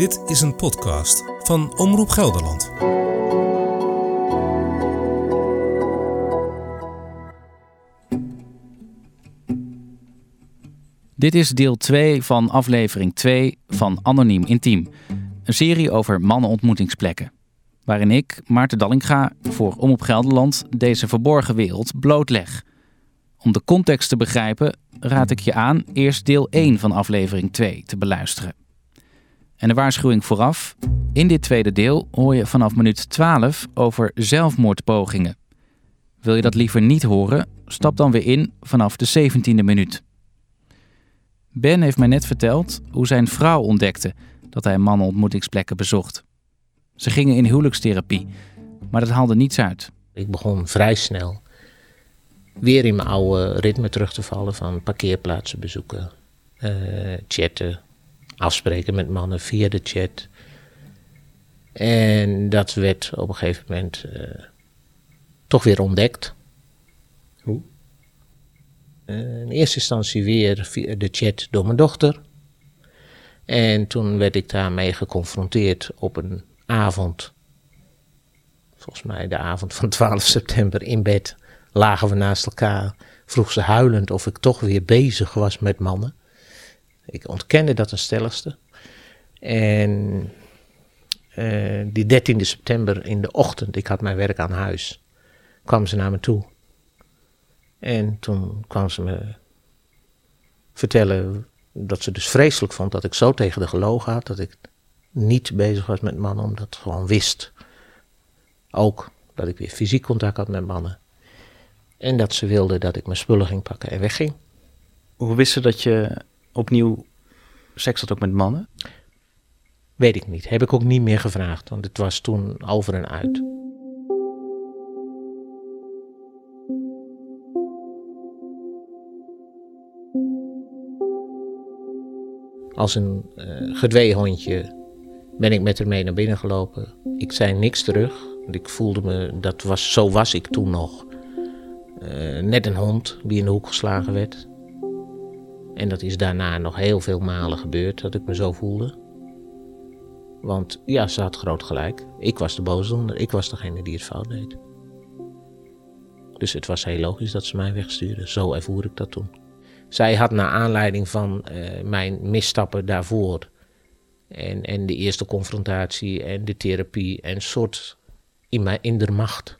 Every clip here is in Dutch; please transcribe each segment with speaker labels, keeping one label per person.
Speaker 1: Dit is een podcast van Omroep Gelderland.
Speaker 2: Dit is deel 2 van aflevering 2 van Anoniem Intiem. Een serie over mannenontmoetingsplekken. Waarin ik, Maarten Dallinga, voor Omroep Gelderland deze verborgen wereld blootleg. Om de context te begrijpen raad ik je aan eerst deel 1 van aflevering 2 te beluisteren. En de waarschuwing vooraf. In dit tweede deel hoor je vanaf minuut 12 over zelfmoordpogingen. Wil je dat liever niet horen? Stap dan weer in vanaf de 17e minuut. Ben heeft mij net verteld hoe zijn vrouw ontdekte dat hij mannenontmoetingsplekken bezocht. Ze gingen in huwelijkstherapie, maar dat haalde niets uit.
Speaker 3: Ik begon vrij snel weer in mijn oude ritme terug te vallen van parkeerplaatsen bezoeken, uh, chatten, afspreken met mannen via de chat. En dat werd op een gegeven moment uh, toch weer ontdekt.
Speaker 4: Hoe?
Speaker 3: Uh, in eerste instantie weer via de chat door mijn dochter. En toen werd ik daarmee geconfronteerd op een avond. Volgens mij de avond van 12 september in bed. Lagen we naast elkaar. Vroeg ze huilend of ik toch weer bezig was met mannen. Ik ontkende dat een stelligste. En uh, die 13 september in de ochtend, ik had mijn werk aan huis, kwam ze naar me toe. En toen kwam ze me vertellen dat ze dus vreselijk vond dat ik zo tegen de gelogen had, dat ik niet bezig was met mannen, omdat ik gewoon wist. Ook dat ik weer fysiek contact had met mannen. En dat ze wilde dat ik mijn spullen ging pakken en wegging.
Speaker 4: Hoe wist ze dat je opnieuw seks had ook met mannen?
Speaker 3: Weet ik niet. Heb ik ook niet meer gevraagd, want het was toen over en uit. Als een uh, gedwee hondje ben ik met haar mee naar binnen gelopen. Ik zei niks terug, want ik voelde me, dat was, zo was ik toen nog. Uh, net een hond die in de hoek geslagen werd. En dat is daarna nog heel veel malen gebeurd dat ik me zo voelde. Want ja, ze had groot gelijk. Ik was de boosdoener, ik was degene die het fout deed. Dus het was heel logisch dat ze mij wegstuurde. Zo ervoer ik dat toen. Zij had naar aanleiding van uh, mijn misstappen daarvoor en, en de eerste confrontatie en de therapie en soort in, mijn, in de macht.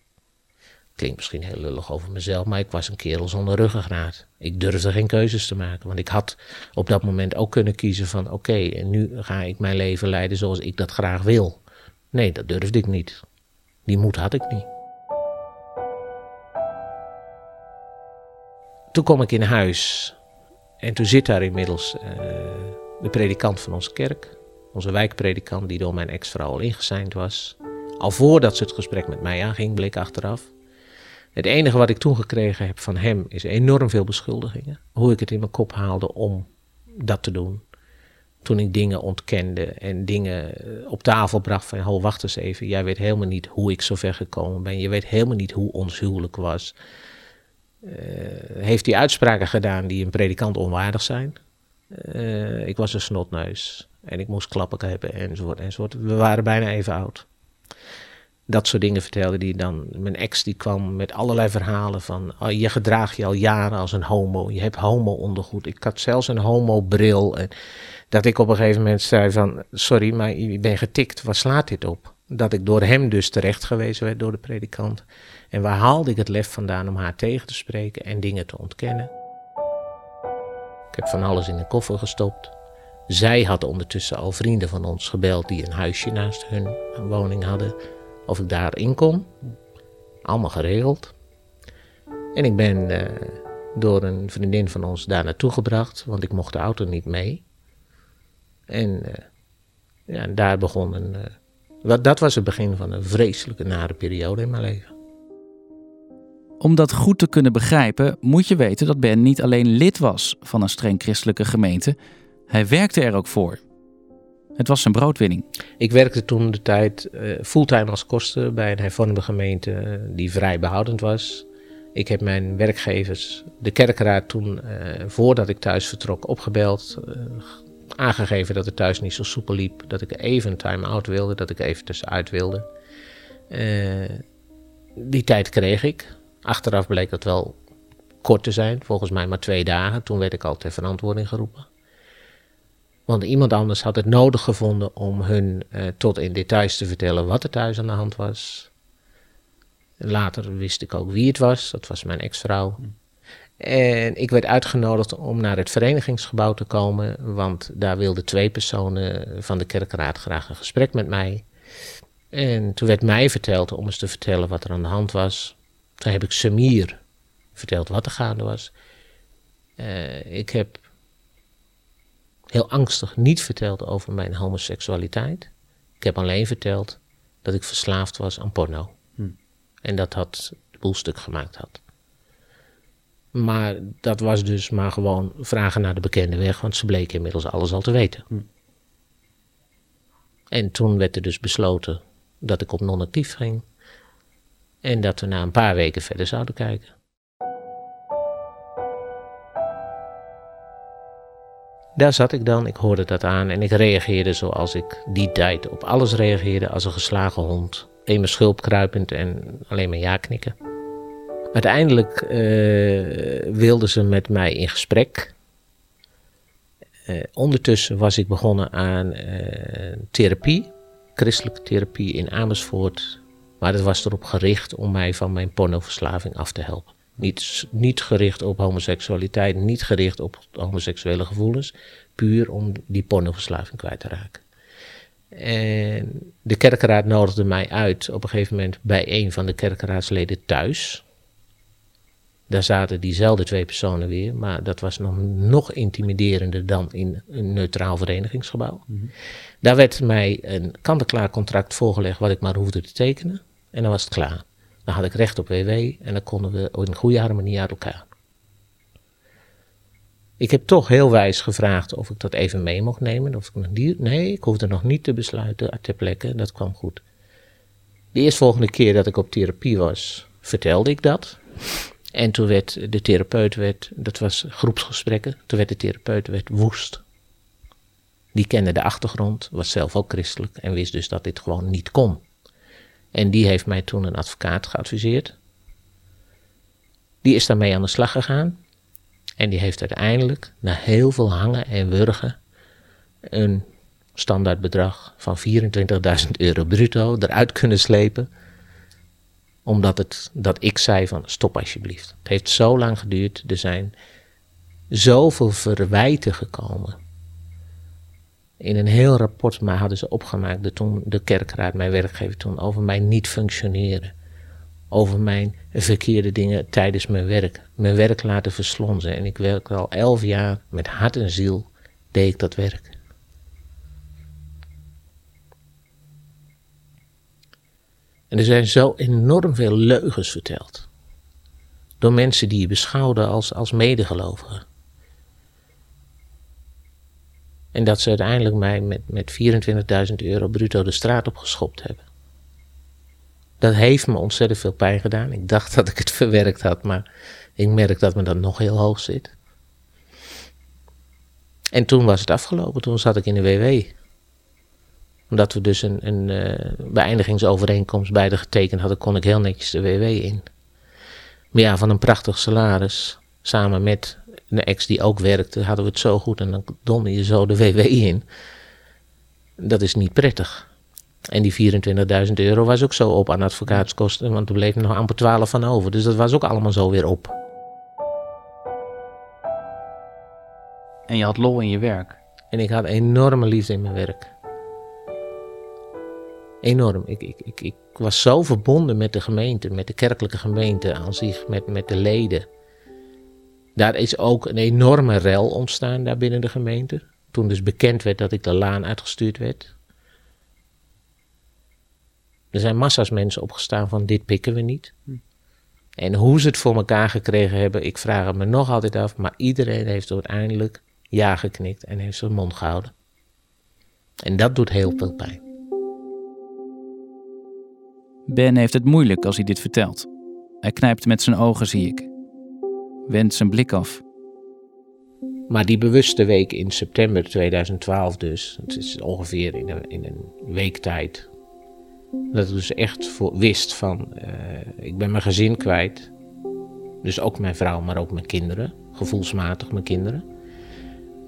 Speaker 3: Klinkt misschien heel lullig over mezelf, maar ik was een kerel zonder ruggengraat. Ik durfde geen keuzes te maken, want ik had op dat moment ook kunnen kiezen van oké, en nu ga ik mijn leven leiden zoals ik dat graag wil. Nee, dat durfde ik niet. Die moed had ik niet. Toen kom ik in huis en toen zit daar inmiddels uh, de predikant van onze kerk, onze wijkpredikant, die door mijn ex-vrouw al ingezijnd was. Al voordat ze het gesprek met mij aanging, bleek achteraf. Het enige wat ik toen gekregen heb van hem is enorm veel beschuldigingen. Hoe ik het in mijn kop haalde om dat te doen. Toen ik dingen ontkende en dingen eh, op tafel bracht van, oh wacht eens even, jij weet helemaal niet hoe ik zo ver gekomen ben. Je weet helemaal niet hoe ons huwelijk was. Uh, heeft hij uitspraken gedaan die een predikant onwaardig zijn. Uh, ik was een snotneus en ik moest klappen hebben enzovoort enzovoort. We waren bijna even oud dat soort dingen vertelde die dan. Mijn ex die kwam met allerlei verhalen van oh, je gedraagt je al jaren als een homo. Je hebt homo ondergoed. Ik had zelfs een homo bril. En dat ik op een gegeven moment zei van sorry, maar ik ben getikt. Waar slaat dit op? Dat ik door hem dus terecht gewezen werd door de predikant. En waar haalde ik het lef vandaan om haar tegen te spreken en dingen te ontkennen? Ik heb van alles in de koffer gestopt. Zij had ondertussen al vrienden van ons gebeld die een huisje naast hun woning hadden of ik daarin kon. Allemaal geregeld. En ik ben uh, door een vriendin van ons daar naartoe gebracht, want ik mocht de auto niet mee. En uh, ja, daar begon een. Uh, dat was het begin van een vreselijke nare periode in mijn leven.
Speaker 2: Om dat goed te kunnen begrijpen, moet je weten dat Ben niet alleen lid was van een streng christelijke gemeente, hij werkte er ook voor. Het was zijn broodwinning.
Speaker 3: Ik werkte toen de tijd uh, fulltime als koster bij een hervormde gemeente uh, die vrij behoudend was. Ik heb mijn werkgevers, de kerkraad toen, uh, voordat ik thuis vertrok, opgebeld. aangegeven dat het thuis niet zo soepel liep. Dat ik even een time-out wilde, dat ik even tussenuit wilde. Eh, die tijd kreeg ik. Achteraf bleek dat wel kort te zijn, volgens mij maar twee dagen. Toen werd ik al ter verantwoording geroepen. Want iemand anders had het nodig gevonden om hun eh, tot in details te vertellen wat er thuis aan de hand was. Later wist ik ook wie het was, dat was mijn ex-vrouw. En ik werd uitgenodigd om naar het verenigingsgebouw te komen, want daar wilden twee personen van de kerkraad graag een gesprek met mij. En toen werd mij verteld om eens te vertellen wat er aan de hand was. Toen heb ik Samir verteld wat er gaande was. Uh, ik heb heel angstig niet verteld over mijn homoseksualiteit. Ik heb alleen verteld dat ik verslaafd was aan porno. Hm. En dat dat de boel stuk gemaakt had. Maar dat was dus maar gewoon vragen naar de bekende weg, want ze bleken inmiddels alles al te weten. Hm. En toen werd er dus besloten dat ik op non-actief ging. En dat we na een paar weken verder zouden kijken. Daar zat ik dan, ik hoorde dat aan en ik reageerde zoals ik die tijd op alles reageerde als een geslagen hond. In mijn schulp kruipend en alleen maar ja knikken. Uiteindelijk uh, wilden ze met mij in gesprek. Uh, ondertussen was ik begonnen aan uh, therapie, christelijke therapie in Amersfoort. Maar dat was erop gericht om mij van mijn pornoverslaving af te helpen. Niet, niet gericht op homoseksualiteit, niet gericht op homoseksuele gevoelens. Puur om die pornoverslaving kwijt te raken. En de kerkenraad nodigde mij uit op een gegeven moment bij een van de kerkenraadsleden thuis. Daar zaten diezelfde twee personen weer, maar dat was nog, nog intimiderender dan in een neutraal verenigingsgebouw. Mhm. Daar werd mij een kant-en-klaar contract voorgelegd wat ik maar hoefde te tekenen. En dan was het klaar. Dan had ik recht op WW en dan konden we in goede harmonie uit elkaar. Ik heb toch heel wijs gevraagd of ik dat even mee mocht nemen. Of ik nog niet, nee, ik hoefde nog niet te besluiten ter plekke. Dat kwam goed. De eerstvolgende keer dat ik op therapie was, vertelde ik dat. En toen werd de therapeut, werd, dat was groepsgesprekken, toen werd de therapeut werd woest. Die kende de achtergrond, was zelf ook christelijk en wist dus dat dit gewoon niet kon. En die heeft mij toen een advocaat geadviseerd. Die is daarmee aan de slag gegaan. En die heeft uiteindelijk, na heel veel hangen en wurgen, een standaardbedrag van 24.000 euro bruto eruit kunnen slepen. Omdat het, dat ik zei van stop alsjeblieft. Het heeft zo lang geduurd. Er zijn zoveel verwijten gekomen in een heel rapport hadden ze opgemaakt, de, toen, de kerkraad, mijn werkgever toen, over mijn niet functioneren. Over mijn verkeerde dingen tijdens mijn werk. Mijn werk laten verslonzen. En ik werk al elf jaar met hart en ziel, deed ik dat werk. En er zijn zo enorm veel leugens verteld. Door mensen die je beschouwden als, als medegelovigen. En dat ze uiteindelijk mij met, met 24.000 euro bruto de straat op geschopt hebben. Dat heeft me ontzettend veel pijn gedaan. Ik dacht dat ik het verwerkt had, maar ik merk dat me dat nog heel hoog zit. En toen was het afgelopen, toen zat ik in de WW. Omdat we dus een, een uh, beëindigingsovereenkomst getekend hadden, kon ik heel netjes de WW in. Maar ja, van een prachtig salaris, samen met een ex die ook werkte, hadden we het zo goed en dan donder je zo de WW in. Dat is niet prettig. En die 24.000 euro was ook zo op aan advocaatskosten, want er bleef nog amper 12 van over. Dus dat was ook allemaal zo weer op.
Speaker 2: En je had lol in je werk.
Speaker 3: En ik had enorme liefde in mijn werk. Enorm. Ik, ik, ik, ik was zo verbonden met de gemeente, met de kerkelijke gemeente aan zich, met, met de leden. Daar is ook een enorme rel ontstaan daar binnen de gemeente. Toen dus bekend werd dat ik de laan uitgestuurd werd. Er zijn massa's mensen opgestaan van dit pikken we niet. Hm. En hoe ze het voor elkaar gekregen hebben, ik vraag het me nog altijd af. Maar iedereen heeft uiteindelijk ja geknikt en heeft zijn mond gehouden. En dat doet heel veel pijn.
Speaker 2: Ben heeft het moeilijk als hij dit vertelt. Hij knijpt met zijn ogen, zie ik wendt zijn blik af.
Speaker 3: Maar die bewuste week in september 2012 dus, het is ongeveer in een, in week tijd, dat ik dus echt voor, wist van, eh, ik ben mijn gezin kwijt. Dus ook mijn vrouw, maar ook mijn kinderen, gevoelsmatig mijn kinderen.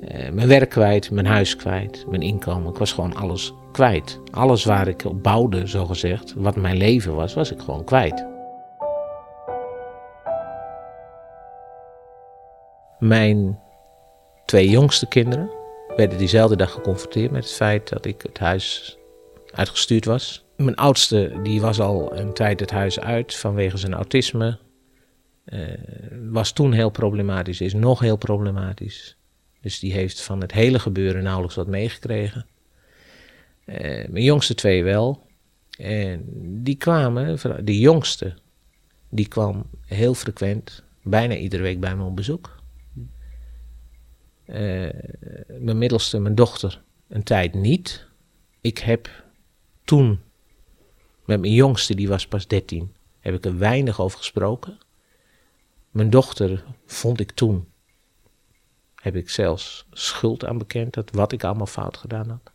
Speaker 3: Eh, mijn werk kwijt, mijn huis kwijt, mijn inkomen. Ik was gewoon alles kwijt. Alles waar ik op bouwde, zo gezegd, wat mijn leven was, was ik gewoon kwijt. Mijn twee jongste kinderen werden diezelfde dag geconfronteerd met het feit dat ik het huis uitgestuurd was. Mijn oudste die was al een tijd het huis uit vanwege zijn autisme. Uh, was toen heel problematisch, is nog heel problematisch. Dus die heeft van het hele gebeuren nauwelijks wat meegekregen. Uh, mijn jongste twee wel. En die kwamen, de jongste, die kwam heel frequent, bijna iedere week bij me op bezoek. Uh, mijn middelste, mijn dochter, een tijd niet. Ik heb toen met mijn jongste, die was pas 13, heb ik er weinig over gesproken. Mijn dochter vond ik toen, heb ik zelfs schuld aan bekend, dat wat ik allemaal fout gedaan had.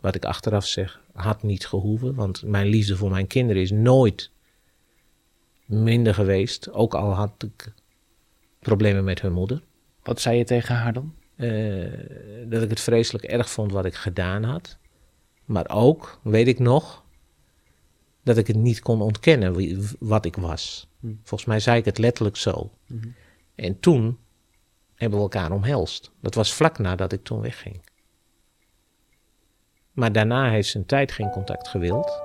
Speaker 3: Wat ik achteraf zeg, had niet gehoeven, want mijn liefde voor mijn kinderen is nooit minder geweest, ook al had ik problemen met hun moeder.
Speaker 4: Wat zei je tegen haar dan?
Speaker 3: Uh, dat ik het vreselijk erg vond wat ik gedaan had. Maar ook, weet ik nog, dat ik het niet kon ontkennen wie, wat ik was. Hm. Volgens mij zei ik het letterlijk zo. Hm. En toen hebben we elkaar omhelst. Dat was vlak nadat ik toen wegging. Maar daarna heeft ze een tijd geen contact gewild.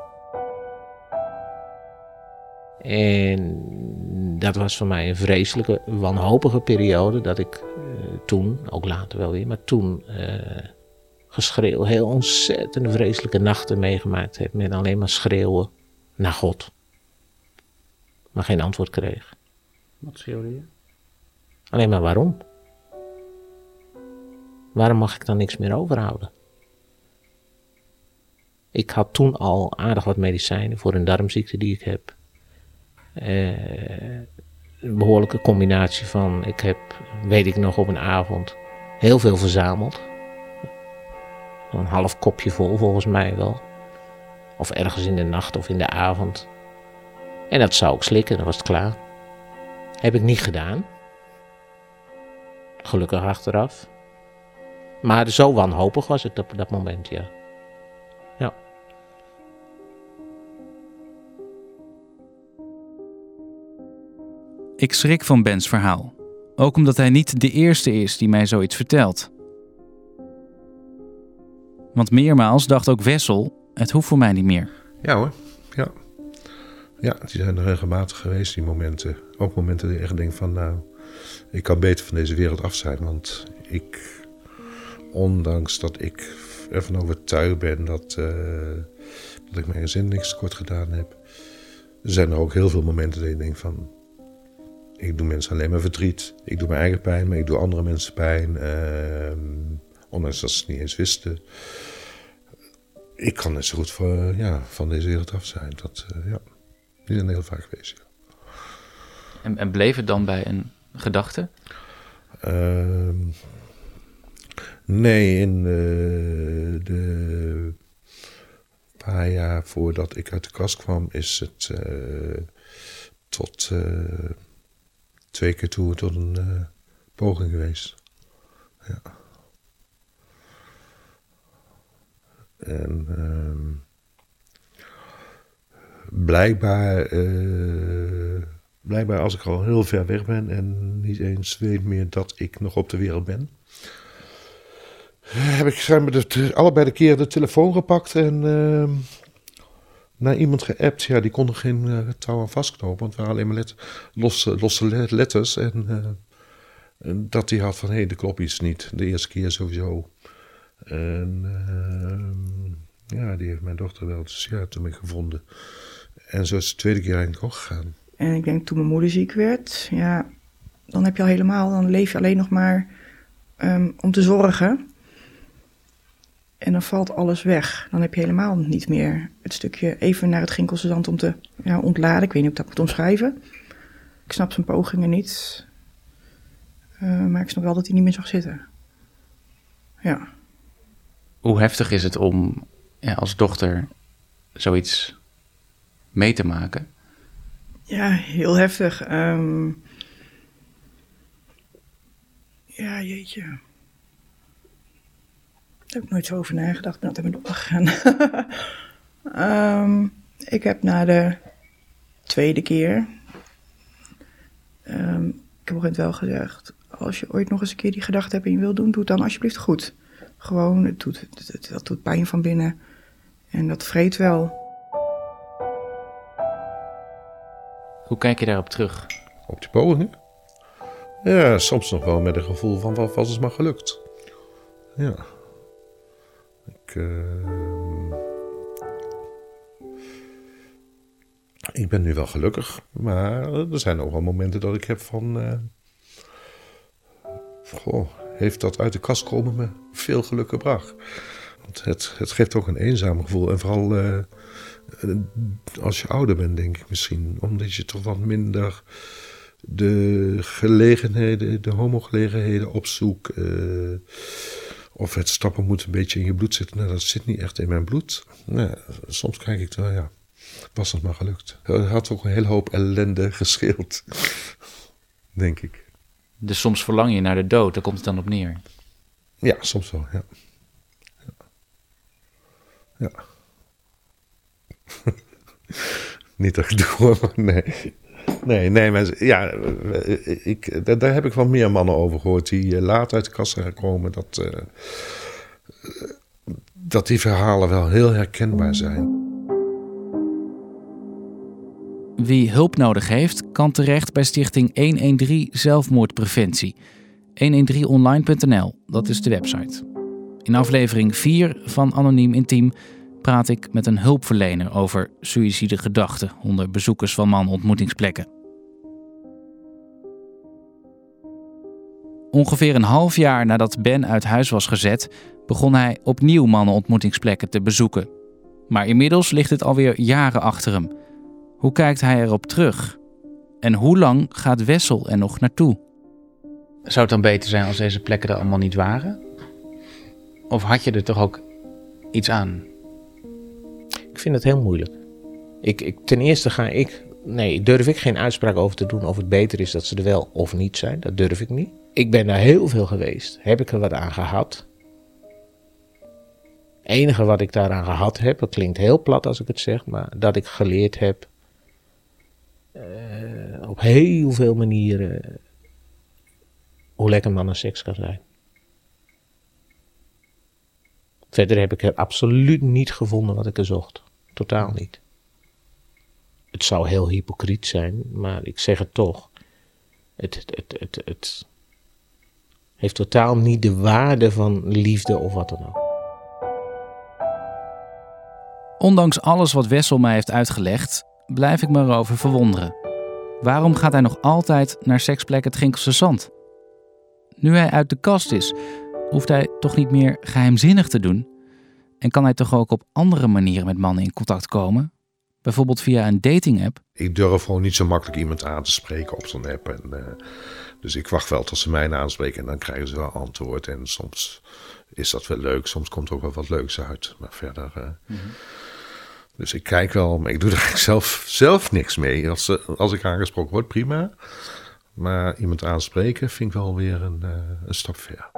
Speaker 3: En dat was voor mij een vreselijke, wanhopige periode. Dat ik uh, toen, ook later wel weer, maar toen uh, geschreeuw, heel ontzettend vreselijke nachten meegemaakt heb. Met alleen maar schreeuwen naar God. Maar geen antwoord kreeg.
Speaker 4: Wat schreeuwde je?
Speaker 3: Alleen maar waarom? Waarom mag ik dan niks meer overhouden? Ik had toen al aardig wat medicijnen voor een darmziekte die ik heb. Uh, een behoorlijke combinatie van, ik heb, weet ik nog, op een avond heel veel verzameld. Een half kopje vol volgens mij wel. Of ergens in de nacht of in de avond. En dat zou ik slikken, dan was het klaar. Heb ik niet gedaan. Gelukkig achteraf. Maar zo wanhopig was ik op dat moment. Ja.
Speaker 2: Ik schrik van Bens verhaal. Ook omdat hij niet de eerste is die mij zoiets vertelt. Want meermaals dacht ook Wessel: het hoeft voor mij niet meer.
Speaker 5: Ja hoor, ja. Ja, die zijn er regelmatig geweest, die momenten. Ook momenten dat je echt van, nou, ik kan beter van deze wereld af zijn. Want ik, ondanks dat ik ervan overtuigd ben dat, uh, dat ik mijn gezin niks tekort gedaan heb, zijn er ook heel veel momenten dat je denkt van, ik doe mensen alleen maar verdriet. Ik doe mijn eigen pijn, maar ik doe andere mensen pijn. Uh, ondanks dat ze het niet eens wisten. Ik kan net zo goed voor, ja, van deze wereld af zijn. Dat, uh, ja, die zijn heel vaak geweest.
Speaker 2: En, en bleef het dan bij een gedachte?
Speaker 5: Uh, nee, in uh, de paar jaar voordat ik uit de kast kwam, is het uh, tot twee keer toe tot een poging geweest. Ja. En uh, blijkbaar, uh, blijkbaar als ik al heel ver weg ben en niet eens weet meer dat ik nog op de wereld ben, heb ik schijnbaar de, allebei de keren de telefoon gepakt en uh, naar iemand geappt. Ja, die kon er geen uh, touw aan vastknopen, want het waren alleen maar let, losse, losse letters. En, en dat hij had van, hé, hey, de klopt iets niet. De eerste keer sowieso. En uh, ja, die heeft mijn dochter wel dus ja, toen ik gevonden. En zo is de tweede keer eigenlijk ook gegaan.
Speaker 6: En ik denk toen mijn moeder ziek werd, ja, dan heb je al helemaal, dan leef je alleen nog maar um, om te zorgen. En dan valt alles weg. Dan heb je helemaal niet meer het stukje even naar het Ginkelse zand om te ja, ontladen. Ik weet niet of ik dat moet omschrijven. Ik snap zijn pogingen niet. Eh, maar ik snap wel dat hij niet meer zag zitten. Ja.
Speaker 2: Hoe heftig is het om ja, als dochter zoiets mee te maken?
Speaker 6: Ja, heel heftig. Ehm, ja, jeetje. Daar heb ik nooit zo over nagedacht. Ben altijd met opgegaan. Ehm, ik heb na de tweede keer... ehm, ik heb op een wel gezegd... als je ooit nog eens een keer die gedachte hebt en je wil doen... doe het dan alsjeblieft goed. Gewoon, het doet, het, het- dat doet pijn van binnen. En dat vreet wel.
Speaker 2: Hoe kijk je daarop terug?
Speaker 5: Op die pogingen? Ja, soms nog wel met een gevoel van wat was het maar gelukt. Ja. Ik, ehm, ik ben nu wel gelukkig, maar er zijn ook wel momenten dat ik heb van... eh, goh, heeft dat uit de kast komen me veel geluk gebracht. Want het, het geeft ook een eenzaam gevoel. En vooral eh, als je ouder bent, denk ik misschien. Omdat je toch wat minder de gelegenheden, de homogelegenheden opzoekt. eh, of het stappen moet een beetje in je bloed zitten. Nou, dat zit niet echt in mijn bloed. Nou, soms kijk ik wel, ja, was dat maar gelukt. Het had ook een hele hoop ellende gescheeld. Denk ik.
Speaker 2: Dus soms verlang je naar de dood, daar komt het dan op neer.
Speaker 5: Ja, soms wel, ja. Ja. ja. Niet dat ik doe, maar nee. Nee, nee, maar ja, ik, daar, heb ik van meer mannen over gehoord die eh, laat uit de kast zijn gekomen. Dat, eh, dat die verhalen wel heel herkenbaar zijn.
Speaker 2: Wie hulp nodig heeft, kan terecht bij stichting 113 Zelfmoordpreventie. 113online.nl, dat is de website. In aflevering 4 van Anoniem Intiem praat ik met een hulpverlener over suïcide gedachten onder bezoekers van man-ontmoetingsplekken. Ongeveer een half jaar nadat Ben uit huis was gezet, begon hij opnieuw mannenontmoetingsplekken te bezoeken. Maar inmiddels ligt het alweer jaren achter hem. Hoe kijkt hij erop terug? En hoe lang gaat Wessel er nog naartoe? Zou het dan beter zijn als deze plekken er allemaal niet waren? Of had je er toch ook iets aan?
Speaker 3: Ik vind het heel moeilijk. Ik, ik, ten eerste ga ik. Nee, durf ik geen uitspraak over te doen of het beter is dat ze er wel of niet zijn. Dat durf ik niet. Ik ben daar heel veel geweest. Heb ik er wat aan gehad? Het enige wat ik daaraan gehad heb, dat klinkt heel plat als ik het zeg, maar dat ik geleerd heb eh, op heel veel manieren hoe lekker man en seks kan zijn. Verder heb ik er absoluut niet gevonden wat ik er zocht. Totaal niet. Het zou heel hypocriet zijn, maar ik zeg het toch. Het, het, het, het, heeft totaal niet de waarde van liefde of wat dan ook.
Speaker 2: Ondanks alles wat Wessel mij heeft uitgelegd, blijf ik me erover verwonderen. Waarom gaat hij nog altijd naar seksplek het Ginkelse Zand? Nu hij uit de kast is, hoeft hij toch niet meer geheimzinnig te doen? En kan hij toch ook op andere manieren met mannen in contact komen? Bijvoorbeeld via een dating-app?
Speaker 5: Ik durf gewoon niet zo makkelijk iemand aan te spreken op zo'n app. En, eh, dus ik wacht wel tot ze mij aanspreken en dan krijgen ze wel antwoord. En soms is dat wel leuk, soms komt er ook wel wat leuks uit. Maar verder. eh, Dus ik kijk wel, maar ik doe er eigenlijk zelf, zelf niks mee. Als, ze- als ik aangesproken word, prima. Maar iemand aanspreken vind ik wel weer een, eh, een stap ver.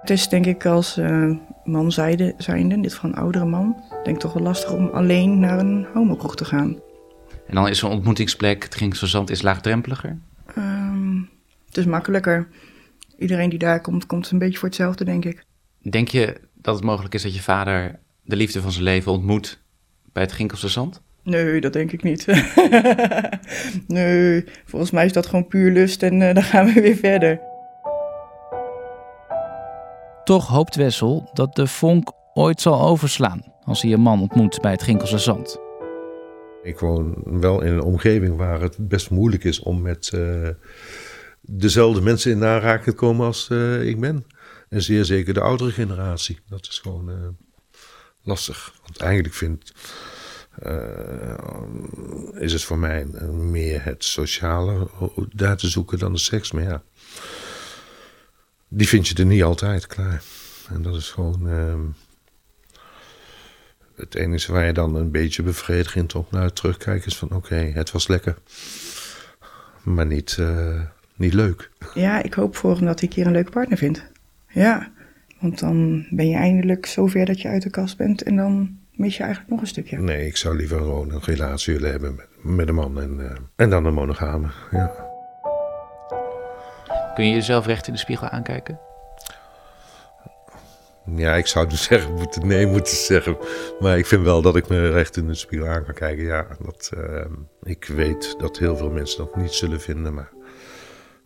Speaker 6: Het is denk ik als eh, man zijnde, zijnde, dit van een oudere man, denk ik toch wel lastig om alleen naar een homokroeg te gaan.
Speaker 2: En dan is zo'n ontmoetingsplek, het Ginkelse Zand, is laagdrempeliger?
Speaker 6: Ehm, het is makkelijker. Iedereen die daar komt, komt een beetje voor hetzelfde, denk ik.
Speaker 2: Denk je dat het mogelijk is dat je vader de liefde van zijn leven ontmoet bij het Ginkelse Zand?
Speaker 6: Nee, dat denk ik niet. nee, volgens mij is dat gewoon puur lust en eh, dan gaan we weer verder.
Speaker 2: Toch hoopt Wessel dat de vonk ooit zal overslaan als hij een man ontmoet bij het Ginkelse Zand.
Speaker 5: Ik woon wel in een omgeving waar het best moeilijk is om met eh, dezelfde mensen in aanraking te komen als eh, ik ben. En zeer zeker de oudere generatie. Dat is gewoon eh, lastig. Want eigenlijk vindt is het voor mij meer het sociale daar te zoeken dan de seks. Maar ja, die vind je er niet altijd klaar. En dat is gewoon ehm, het enige waar je dan een beetje bevredigend op naar terugkijkt is van oké, het was lekker. Maar niet, eh, niet leuk.
Speaker 6: Ja, ik hoop voor hem dat hij een keer een leuke partner vindt. Ja, want dan ben je eindelijk zover dat je uit de kast bent en dan mis je eigenlijk nog een stukje.
Speaker 5: Nee, ik zou liever gewoon een relatie willen hebben met, met een man en, uh, en dan een monogame. Ja.
Speaker 2: Kun je jezelf recht in de spiegel aankijken?
Speaker 5: Ja, ik zou dus zeggen, nee moeten zeggen. Maar ik vind wel dat ik me recht in de spiegel aan kan kijken. Ja, dat, uh, ik weet dat heel veel mensen dat niet zullen vinden. Maar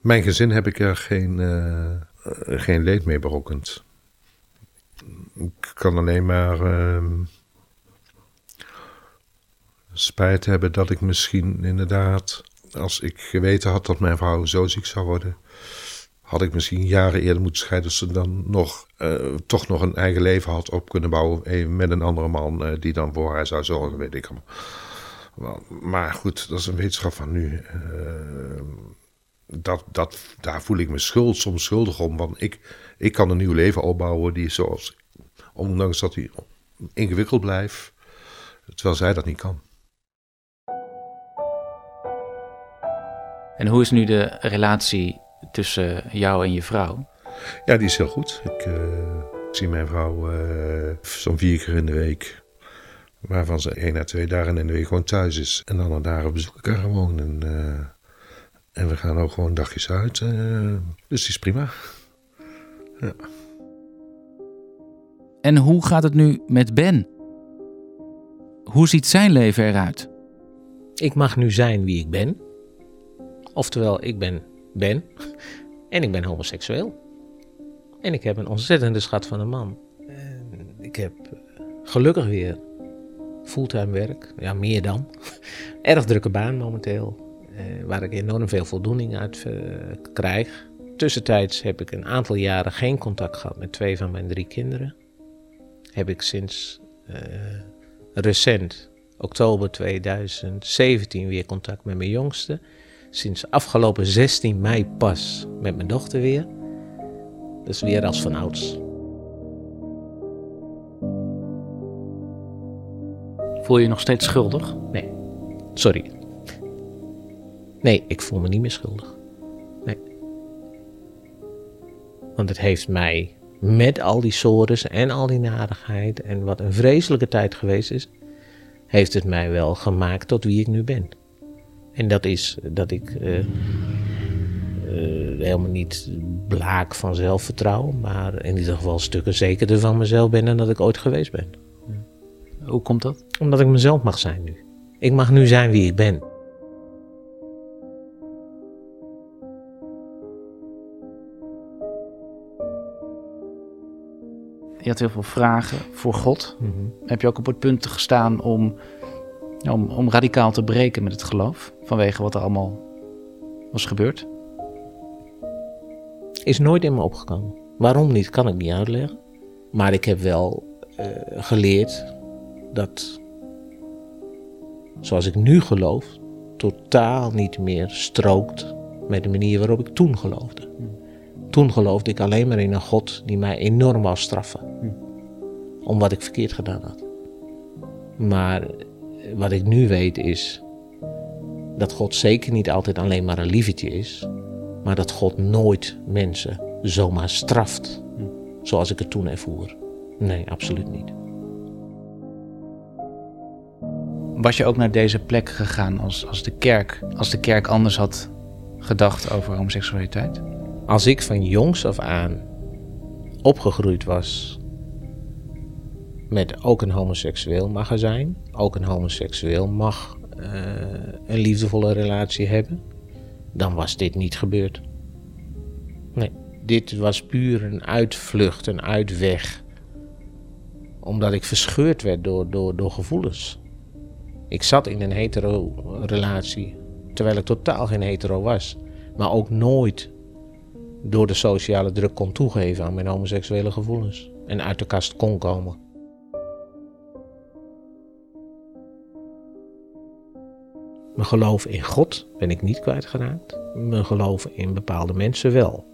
Speaker 5: mijn gezin heb ik er geen, uh, geen leed mee berokkend. Ik kan alleen maar uh, spijt hebben dat ik misschien inderdaad, als ik geweten had dat mijn vrouw zo ziek zou worden, had ik misschien jaren eerder moeten scheiden, als ze dan nog, uh, toch nog een eigen leven had op kunnen bouwen eh, met een andere man uh, die dan voor haar zou zorgen, weet ik allemaal. Maar goed, dat is een wetenschap van nu. Dat, dat, daar voel ik me schuld, soms schuldig om, want ik, ik kan een nieuw leven opbouwen die zoals, ondanks dat hij ingewikkeld blijft, terwijl zij dat niet kan.
Speaker 2: En hoe is nu de relatie tussen jou en je vrouw?
Speaker 5: Ja, die is heel goed. Ik, uh, ik zie mijn vrouw uh, zo'n vier keer in de week. Waarvan ze één à twee dagen in de week gewoon thuis is. En dan een dagen bezoek ik haar gewoon. En, uh, en we gaan ook gewoon dagjes uit. dus die is prima. Ja.
Speaker 2: En hoe gaat het nu met Ben? Hoe ziet zijn leven eruit?
Speaker 3: Ik mag nu zijn wie ik ben. Oftewel, ik ben Ben. En ik ben homoseksueel. En ik heb een ontzettende schat van een man. En ik heb gelukkig weer fulltime werk. Ja, meer dan. Erg drukke baan momenteel. Eh, waar ik enorm veel voldoening uit uh, krijg. Tussentijds heb ik een aantal jaren geen contact gehad met twee van mijn drie kinderen. Heb ik sinds recent, oktober 2017, weer contact met mijn jongste sinds afgelopen 16 mei pas met mijn dochter weer. Dus weer als van ouds.
Speaker 2: Voel je je nog steeds schuldig?
Speaker 3: Nee. Sorry. Nee, ik voel me niet meer schuldig. Nee. Want het heeft mij met al die sores en al die nadigheid en wat een vreselijke tijd geweest is, heeft het mij wel gemaakt tot wie ik nu ben. En dat is dat ik uh, uh, helemaal niet blaak van zelfvertrouwen, maar in ieder geval stukken zekerder van mezelf ben dan dat ik ooit geweest ben.
Speaker 2: Hoe komt dat?
Speaker 3: Omdat ik mezelf mag zijn nu. Ik mag nu zijn wie ik ben.
Speaker 2: Je had heel veel vragen voor God. Mm -hmm. Heb je ook op het punt gestaan om om, om radicaal te breken met het geloof vanwege wat er allemaal was gebeurd?
Speaker 3: Is nooit in me opgekomen. Waarom niet, kan ik niet uitleggen. Maar ik heb wel uh, geleerd dat zoals ik nu geloof, totaal niet meer strookt met de manier waarop ik toen geloofde. Toen geloofde ik alleen maar in een God die mij enorm wou straffen. Om wat ik verkeerd gedaan had. Maar wat ik nu weet is dat God zeker niet altijd alleen maar een liefetje is, maar dat God nooit mensen zomaar straft, zoals ik het toen ervoer. Nee, absoluut niet.
Speaker 2: Was je ook naar deze plek gegaan als, als, de kerk, als de kerk anders had gedacht over homoseksualiteit?
Speaker 3: Als ik van jongs af aan opgegroeid was met ook een homoseksueel mag zijn. Ook een homoseksueel mag uh, een liefdevolle relatie hebben. Dan was dit niet gebeurd. Nee, dit was puur een uitvlucht, een uitweg. Omdat ik verscheurd werd door, door, door gevoelens. Ik zat in een hetero relatie, terwijl ik totaal geen hetero was. Maar ook nooit door de sociale druk kon toegeven aan mijn homoseksuele gevoelens. En uit de kast kon komen. Mijn geloof in God ben ik niet kwijtgeraakt. Mijn geloof in bepaalde mensen wel.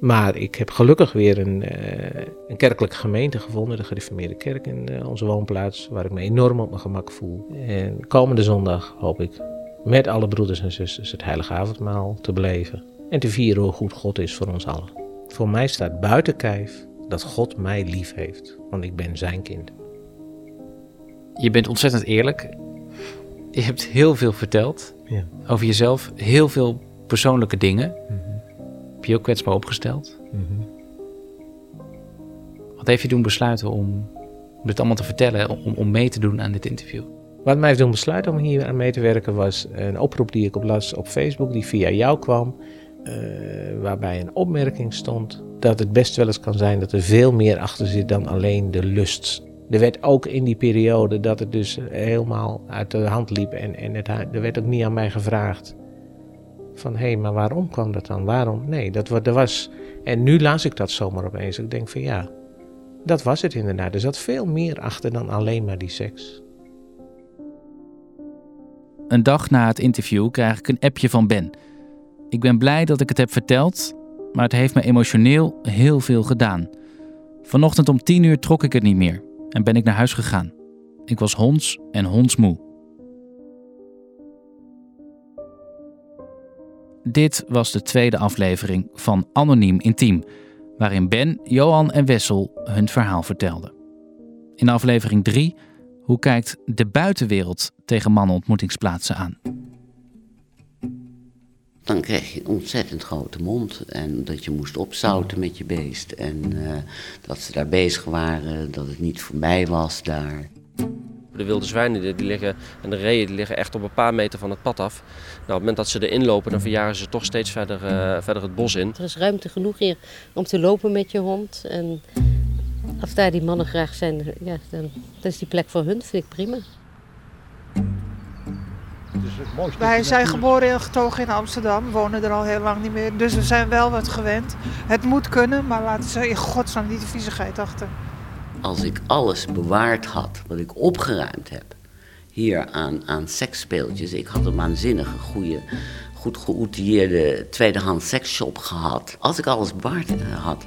Speaker 3: Maar ik heb gelukkig weer een, uh, een kerkelijke gemeente gevonden, de gereformeerde kerk in uh, onze woonplaats, waar ik me enorm op mijn gemak voel. En komende zondag hoop ik met alle broeders en zusters het heilige avondmaal te beleven en te vieren hoe goed God is voor ons allen. Voor mij staat buiten kijf dat God mij lief heeft, want ik ben zijn kind.
Speaker 2: Je bent ontzettend eerlijk. Je hebt heel veel verteld ja. over jezelf, heel veel persoonlijke dingen. Mm -hmm. Heb je ook kwetsbaar opgesteld? Mm -hmm. Wat heeft je doen besluiten om dit allemaal te vertellen, om, om mee te doen aan dit interview?
Speaker 3: Wat mij heeft doen besluiten om hier aan mee te werken was een oproep die ik op las op Facebook, die via jou kwam. Uh, waarbij een opmerking stond dat het best wel eens kan zijn dat er veel meer achter zit dan alleen de lust. Er werd ook in die periode dat het dus helemaal uit de hand liep en, en het, er werd ook niet aan mij gevraagd van hé, hey, maar waarom kwam dat dan? Waarom? Nee, dat er was. En nu las ik dat zomaar opeens. Ik denk van ja, dat was het inderdaad. Er zat veel meer achter dan alleen maar die seks.
Speaker 2: Een dag na het interview krijg ik een appje van Ben. Ik ben blij dat ik het heb verteld, maar het heeft me emotioneel heel veel gedaan. Vanochtend om tien uur trok ik het niet meer en ben ik naar huis gegaan. Ik was honds en hondsmoe. Dit was de tweede aflevering van Anoniem Intiem, waarin Ben, Johan en Wessel hun verhaal vertelden. In aflevering 3 hoe kijkt de buitenwereld tegen mannenontmoetingsplaatsen aan?
Speaker 7: Dan kreeg je een ontzettend grote mond. En dat je moest opzouten met je beest. En uh, dat ze daar bezig waren, dat het niet voorbij was daar.
Speaker 8: De wilde zwijnen die liggen, en de reeën die liggen echt op een paar meter van het pad af. Nou, op het moment dat ze erin lopen, dan verjaren ze toch steeds verder, uh, verder het bos in.
Speaker 9: Er is ruimte genoeg hier om te lopen met je hond. En als daar die mannen graag zijn, ja, dan, dan is die plek voor hun, vind ik prima.
Speaker 10: Wij zijn geboren en getogen in Amsterdam, wonen er al heel lang niet meer. Dus we zijn wel wat gewend. Het moet kunnen, maar laten ze in godsnaam niet de viezigheid achter.
Speaker 7: Als ik alles bewaard had wat ik opgeruimd heb, hier aan, aan seksspeeltjes. Ik had een waanzinnige, goede, goed geoutilleerde tweedehands seksshop gehad. Als ik alles bewaard eh, had.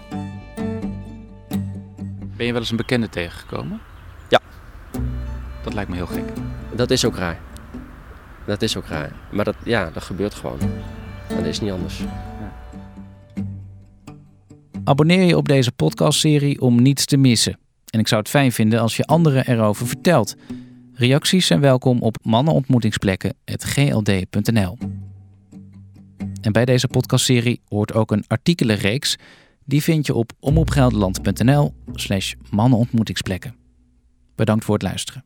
Speaker 2: Ben je wel eens een bekende tegengekomen?
Speaker 8: Ja.
Speaker 2: Dat lijkt me heel gek.
Speaker 8: Dat is ook raar. Dat is ook raar. Maar dat, ja, dat gebeurt gewoon. Dat is niet anders.
Speaker 2: Abonneer je op deze podcastserie om niets te missen. En ik zou het fijn vinden als je anderen erover vertelt. Reacties zijn welkom op mannenontmoetingsplekken.gld.nl. En bij deze podcastserie hoort ook een artikelenreeks die vind je op omopgelderland.nl slash mannenontmoetingsplekken. Bedankt voor het luisteren.